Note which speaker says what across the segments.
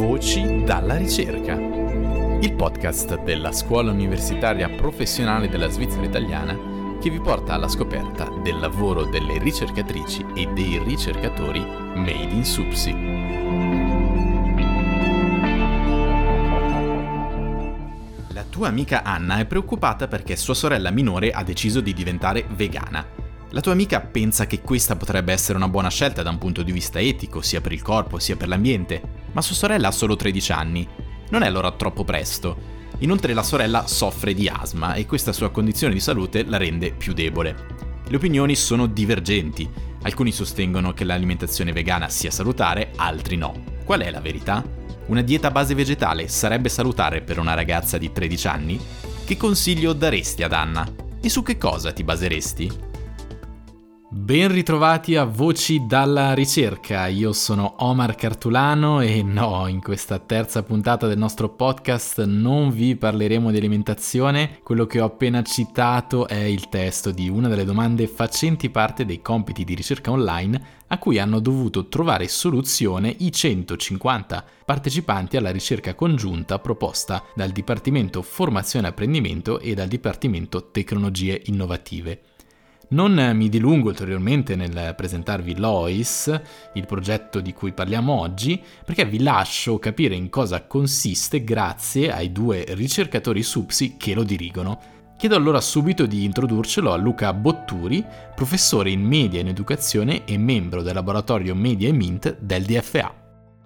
Speaker 1: Voci dalla ricerca, il podcast della Scuola Universitaria Professionale della Svizzera Italiana che vi porta alla scoperta del lavoro delle ricercatrici e dei ricercatori made in Supsi. La tua amica Anna è preoccupata perché sua sorella minore ha deciso di diventare vegana. La tua amica pensa che questa potrebbe essere una buona scelta da un punto di vista etico, sia per il corpo sia per l'ambiente, ma sua sorella ha solo 13 anni. Non è allora troppo presto. Inoltre la sorella soffre di asma e questa sua condizione di salute la rende più debole. Le opinioni sono divergenti. Alcuni sostengono che l'alimentazione vegana sia salutare, altri no. Qual è la verità? Una dieta a base vegetale sarebbe salutare per una ragazza di 13 anni? Che consiglio daresti ad Anna? E su che cosa ti baseresti? Ben ritrovati a Voci dalla ricerca, io sono Omar Cartulano e no, in questa terza puntata del nostro podcast non vi parleremo di alimentazione, quello che ho appena citato è il testo di una delle domande facenti parte dei compiti di ricerca online a cui hanno dovuto trovare soluzione i 150 partecipanti alla ricerca congiunta proposta dal Dipartimento Formazione e Apprendimento e dal Dipartimento Tecnologie Innovative. Non mi dilungo ulteriormente nel presentarvi Lois, il progetto di cui parliamo oggi, perché vi lascio capire in cosa consiste grazie ai due ricercatori SUPSI che lo dirigono. Chiedo allora subito di introdurcelo a Luca Botturi, professore in media in educazione e membro del laboratorio Media e Mint del DFA.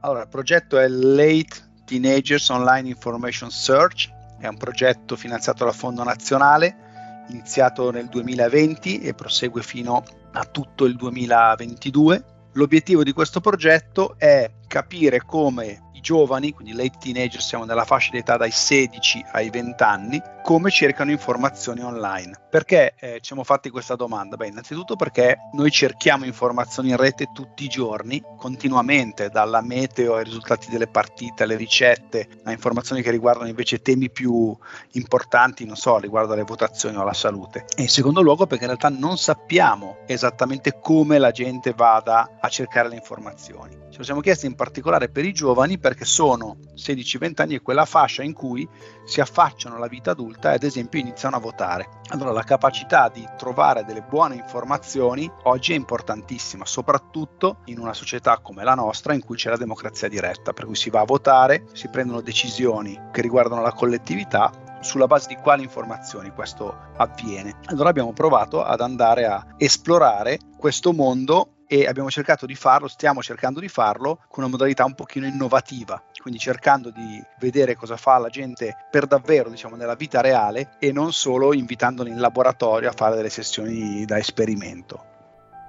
Speaker 2: Allora, il progetto è Late Teenagers Online Information Search, è un progetto finanziato dal Fondo Nazionale iniziato nel 2020 e prosegue fino a tutto il 2022. L'obiettivo di questo progetto è capire come giovani, quindi late teenager, siamo nella fascia di età dai 16 ai 20 anni, come cercano informazioni online. Perché eh, ci siamo fatti questa domanda? Beh, innanzitutto perché noi cerchiamo informazioni in rete tutti i giorni, continuamente, dalla meteo ai risultati delle partite, alle ricette, a informazioni che riguardano invece temi più importanti, non so, riguardo alle votazioni o alla salute. E in secondo luogo perché in realtà non sappiamo esattamente come la gente vada a cercare le informazioni. Lo siamo chiesti in particolare per i giovani perché sono 16-20 anni e quella fascia in cui si affacciano alla vita adulta e ad esempio iniziano a votare. Allora la capacità di trovare delle buone informazioni oggi è importantissima, soprattutto in una società come la nostra in cui c'è la democrazia diretta, per cui si va a votare, si prendono decisioni che riguardano la collettività sulla base di quali informazioni questo avviene. Allora abbiamo provato ad andare a esplorare questo mondo e abbiamo cercato di farlo, stiamo cercando di farlo con una modalità un pochino innovativa, quindi cercando di vedere cosa fa la gente per davvero, diciamo, nella vita reale e non solo invitandoli in laboratorio a fare delle sessioni da esperimento.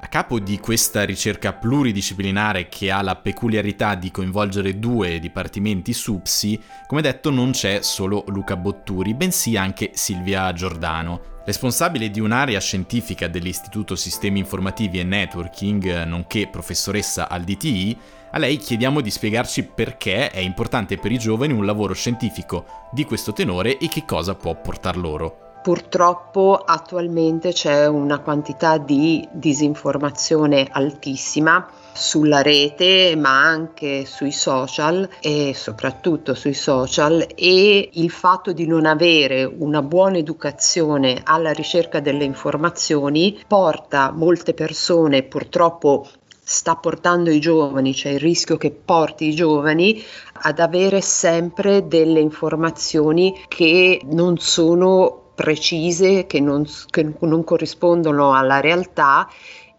Speaker 1: A capo di questa ricerca pluridisciplinare che ha la peculiarità di coinvolgere due dipartimenti SUPSI, come detto non c'è solo Luca Botturi, bensì anche Silvia Giordano, Responsabile di un'area scientifica dell'Istituto Sistemi Informativi e Networking, nonché professoressa al DTI, a lei chiediamo di spiegarci perché è importante per i giovani un lavoro scientifico di questo tenore e che cosa può portar loro.
Speaker 3: Purtroppo attualmente c'è una quantità di disinformazione altissima sulla rete ma anche sui social e soprattutto sui social e il fatto di non avere una buona educazione alla ricerca delle informazioni porta molte persone purtroppo sta portando i giovani, c'è cioè il rischio che porti i giovani ad avere sempre delle informazioni che non sono precise, che non, che non corrispondono alla realtà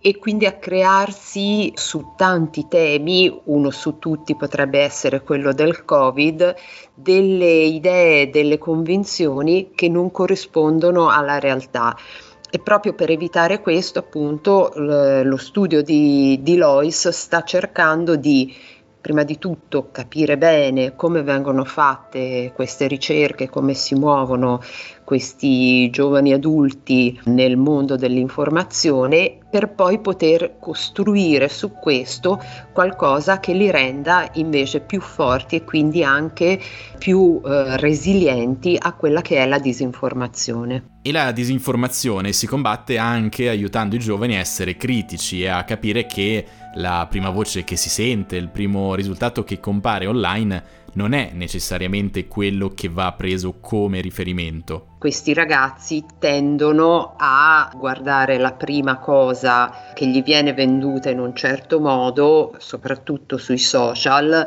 Speaker 3: e quindi a crearsi su tanti temi, uno su tutti potrebbe essere quello del Covid, delle idee, delle convinzioni che non corrispondono alla realtà. E proprio per evitare questo, appunto, lo studio di, di Lois sta cercando di prima di tutto capire bene come vengono fatte queste ricerche, come si muovono questi giovani adulti nel mondo dell'informazione per poi poter costruire su questo qualcosa che li renda invece più forti e quindi anche più eh, resilienti a quella che è la disinformazione.
Speaker 1: E la disinformazione si combatte anche aiutando i giovani a essere critici e a capire che la prima voce che si sente, il primo risultato che compare online non è necessariamente quello che va preso come riferimento.
Speaker 3: Questi ragazzi tendono a guardare la prima cosa che gli viene venduta in un certo modo, soprattutto sui social,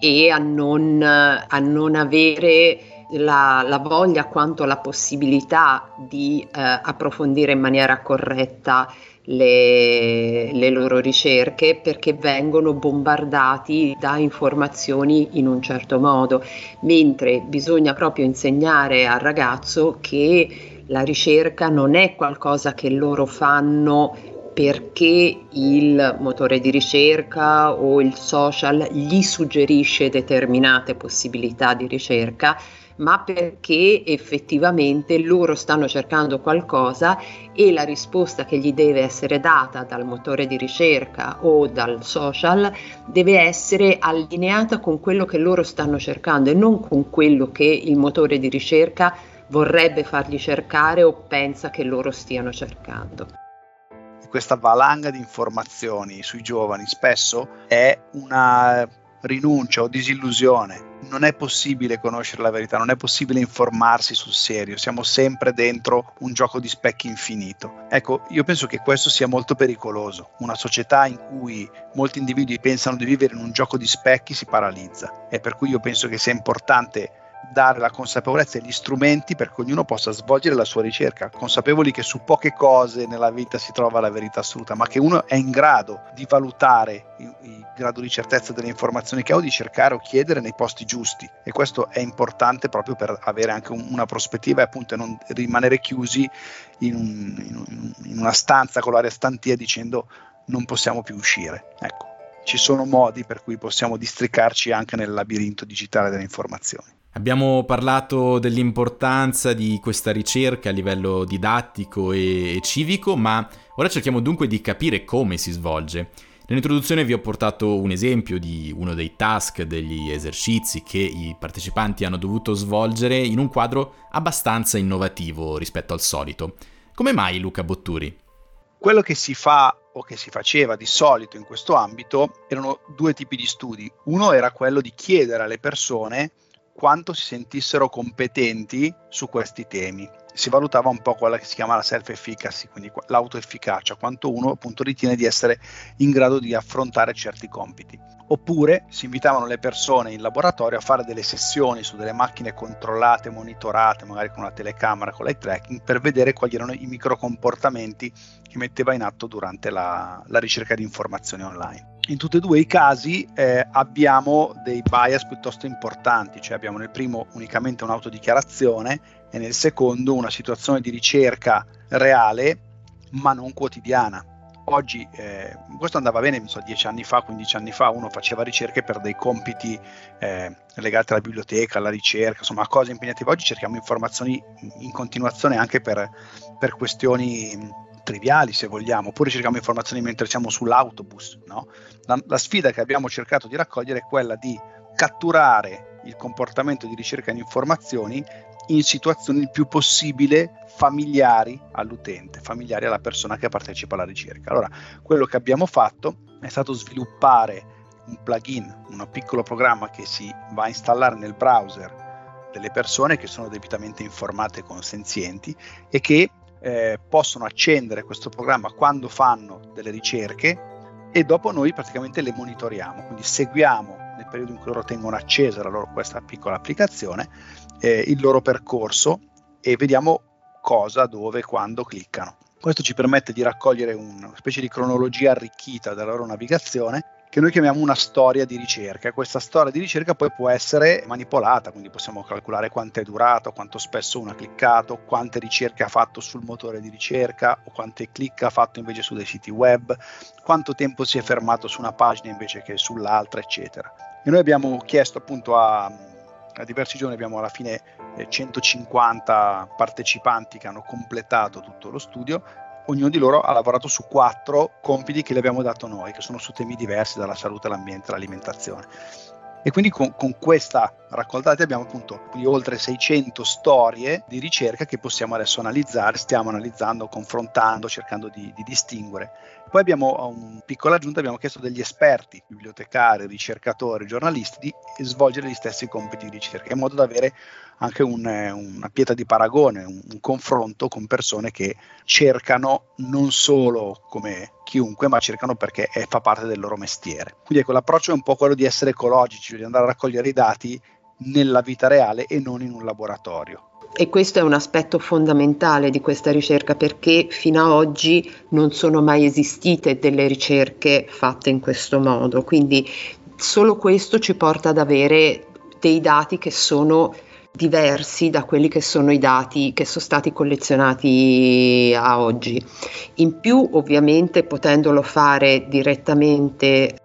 Speaker 3: e a non, a non avere la, la, voglia quanto la possibilità di eh, approfondire in maniera corretta le, le, loro ricerche perché vengono bombardati da informazioni in un certo modo, mentre bisogna proprio insegnare al ragazzo che la ricerca non è qualcosa che loro fanno perché il motore di ricerca o il social gli suggerisce determinate possibilità di ricerca, ma perché effettivamente loro stanno cercando qualcosa e la risposta che gli deve essere data dal motore di ricerca o dal social deve essere allineata con quello che loro stanno cercando e non con quello che il motore di ricerca vorrebbe fargli cercare o pensa che loro stiano cercando
Speaker 2: questa valanga di informazioni sui giovani spesso è una rinuncia o disillusione. Non è possibile conoscere la verità, non è possibile informarsi sul serio, siamo sempre dentro un gioco di specchi infinito. Ecco, io penso che questo sia molto pericoloso. Una società in cui molti individui pensano di vivere in un gioco di specchi si paralizza e per cui io penso che sia importante dare la consapevolezza e gli strumenti perché ognuno possa svolgere la sua ricerca, consapevoli che su poche cose nella vita si trova la verità assoluta, ma che uno è in grado di valutare il, grado di certezza delle informazioni che ha o di cercare o chiedere nei posti giusti e questo è importante proprio per avere anche un, una prospettiva e appunto non rimanere chiusi in, un, in una stanza con l'aria stantia dicendo non possiamo più uscire. Ecco, ci sono modi per cui possiamo districarci anche nel labirinto digitale delle informazioni.
Speaker 1: Abbiamo parlato dell'importanza di questa ricerca a livello didattico e civico, ma ora cerchiamo dunque di capire come si svolge. Nell'introduzione vi ho portato un esempio di uno dei task, degli esercizi che i partecipanti hanno dovuto svolgere in un quadro abbastanza innovativo rispetto al solito. Come mai Luca Botturi?
Speaker 2: Quello che si fa o che si faceva di solito in questo ambito erano due tipi di studi. Uno era quello di chiedere alle persone quanto si sentissero competenti su questi temi. Si valutava un po' quella che si chiama la self-efficacy, quindi l'autoefficacia, quanto uno appunto ritiene di essere in grado di affrontare certi compiti. Oppure si invitavano le persone in laboratorio a fare delle sessioni su delle macchine controllate, monitorate, magari con una telecamera, con l'eye tracking, per vedere quali erano i microcomportamenti che metteva in atto durante la, la ricerca di informazioni online in tutti e due i casi eh, abbiamo dei bias piuttosto importanti, cioè abbiamo nel primo unicamente un'autodichiarazione e nel secondo una situazione di ricerca reale ma non quotidiana. Oggi eh, questo andava bene, so, dieci anni fa, 15 anni fa, uno faceva ricerche per dei compiti eh, legati alla biblioteca, alla ricerca, insomma cose impegnative. Oggi cerchiamo informazioni in continuazione anche per, per questioni triviali se vogliamo, oppure cerchiamo informazioni mentre siamo sull'autobus. No? La, la, sfida che abbiamo cercato di raccogliere è quella di catturare il comportamento di ricerca di informazioni in situazioni il più possibile familiari all'utente, familiari alla persona che partecipa alla ricerca. Allora, quello che abbiamo fatto è stato sviluppare un plugin, un piccolo programma che si va a installare nel browser delle persone che sono debitamente informate e consenzienti e che eh, possono accendere questo programma quando fanno delle ricerche e dopo noi praticamente le monitoriamo, quindi seguiamo nel periodo in cui loro tengono accesa loro, questa piccola applicazione eh, il loro percorso e vediamo cosa, dove, quando cliccano. Questo ci permette di raccogliere una specie di cronologia arricchita della loro navigazione che noi chiamiamo una storia di ricerca. Questa storia di ricerca poi può essere manipolata, quindi possiamo calcolare quanto è durato, quanto spesso uno ha cliccato, quante ricerche ha fatto sul motore di ricerca o quante click ha fatto invece su dei siti web, quanto tempo si è fermato su una pagina invece che sull'altra, eccetera. E noi abbiamo chiesto appunto a, a diversi giorni, abbiamo alla fine 150 eh, partecipanti che hanno completato tutto lo studio ognuno di loro ha lavorato su quattro compiti che gli abbiamo dato noi, che sono su temi diversi dalla salute, l'ambiente e l'alimentazione. E quindi con, con questa raccolta dati abbiamo appunto oltre 600 storie di ricerca che possiamo adesso analizzare, stiamo analizzando, confrontando, cercando di, di distinguere. Poi abbiamo un piccola aggiunta, abbiamo chiesto degli esperti, bibliotecari, ricercatori, giornalisti, di svolgere gli stessi compiti di ricerca, in modo da avere anche un, una pietra di paragone, un, un confronto con persone che cercano non solo come chiunque, ma cercano perché è, fa parte del loro mestiere. Quindi ecco, l'approccio è un po' quello di essere ecologici, di andare a raccogliere i dati nella vita reale e non in un laboratorio.
Speaker 3: E questo è un aspetto fondamentale di questa ricerca perché fino ad oggi non sono mai esistite delle ricerche fatte in questo modo, quindi solo questo ci porta ad avere dei dati che sono diversi da quelli che sono i dati che sono stati collezionati a oggi. In più, ovviamente, potendolo fare direttamente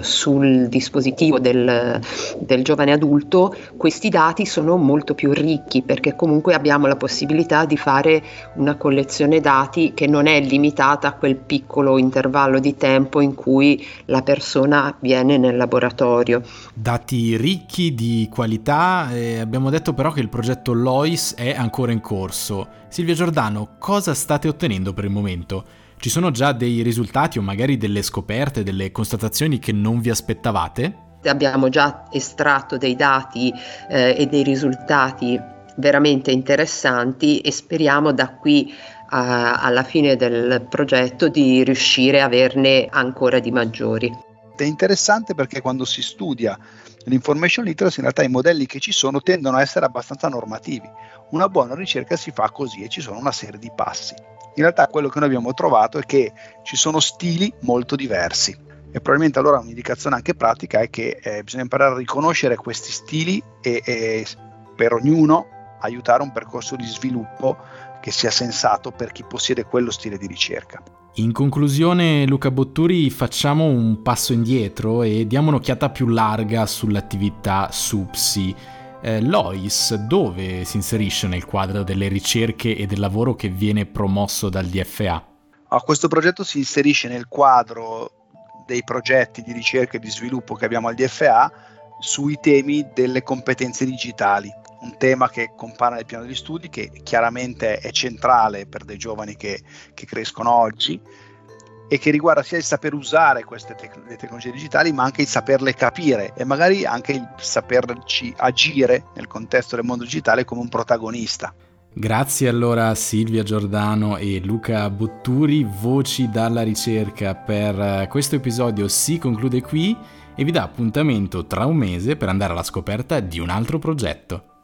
Speaker 3: sul dispositivo del, del, giovane adulto, questi dati sono molto più ricchi perché comunque abbiamo la possibilità di fare una collezione dati che non è limitata a quel piccolo intervallo di tempo in cui la persona viene nel laboratorio.
Speaker 1: Dati ricchi di qualità, eh, abbiamo detto però che il progetto LOIS è ancora in corso. Silvia Giordano, cosa state ottenendo per il momento? Ci sono già dei risultati o magari delle scoperte, delle constatazioni che non vi aspettavate?
Speaker 3: Abbiamo già estratto dei dati eh, e dei risultati veramente interessanti e speriamo da qui a, alla fine del progetto di riuscire a averne ancora di maggiori.
Speaker 2: È interessante perché quando si studia l'information literacy, in realtà i modelli che ci sono tendono a essere abbastanza normativi. Una buona ricerca si fa così e ci sono una serie di passi. In realtà quello che noi abbiamo trovato è che ci sono stili molto diversi e probabilmente allora un'indicazione anche pratica è che eh, bisogna imparare a riconoscere questi stili e, e per ognuno aiutare un percorso di sviluppo che sia sensato per chi possiede quello stile di ricerca.
Speaker 1: In conclusione, Luca Botturi, facciamo un passo indietro e diamo un'occhiata più larga sull'attività SUPSI eh, Lois dove si inserisce nel quadro delle ricerche e del lavoro che viene promosso dal DFA?
Speaker 2: Ah, questo progetto si inserisce nel quadro dei progetti di ricerca e di sviluppo che abbiamo al DFA sui temi delle competenze digitali, un tema che compare nel piano degli studi, che chiaramente è centrale per dei giovani che, che crescono oggi e che riguarda sia il saper usare queste tec- le tecnologie digitali, ma anche il saperle capire e magari anche il saperci agire nel contesto del mondo digitale come un protagonista.
Speaker 1: Grazie allora a Silvia Giordano e Luca Botturi, voci dalla ricerca per eh, questo episodio si conclude qui e vi dà appuntamento tra un mese per andare alla scoperta di un altro progetto.